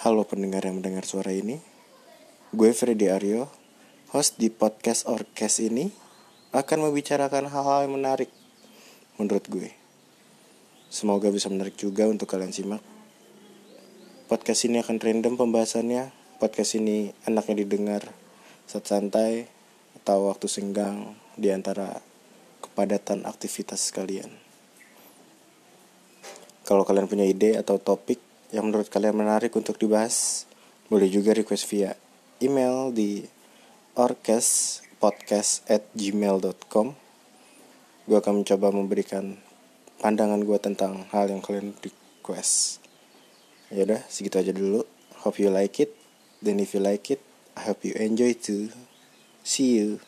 Halo pendengar yang mendengar suara ini. Gue Freddy Aryo Host di podcast Orkes ini Akan membicarakan hal-hal yang menarik Menurut gue. Semoga bisa menarik juga untuk kalian simak. Podcast ini akan random pembahasannya. Podcast ini enaknya didengar Saat santai Atau waktu senggang Di antara kepadatan aktivitas kalian. Kalau kalian punya ide atau topik yang menurut kalian menarik untuk dibahas, boleh juga request via email di orkespodcast@gmail.com. Gue akan mencoba memberikan pandangan gue tentang hal yang kalian request. Ya udah, segitu aja dulu. Hope you like it. Then if you like it, I hope you enjoy too. See you.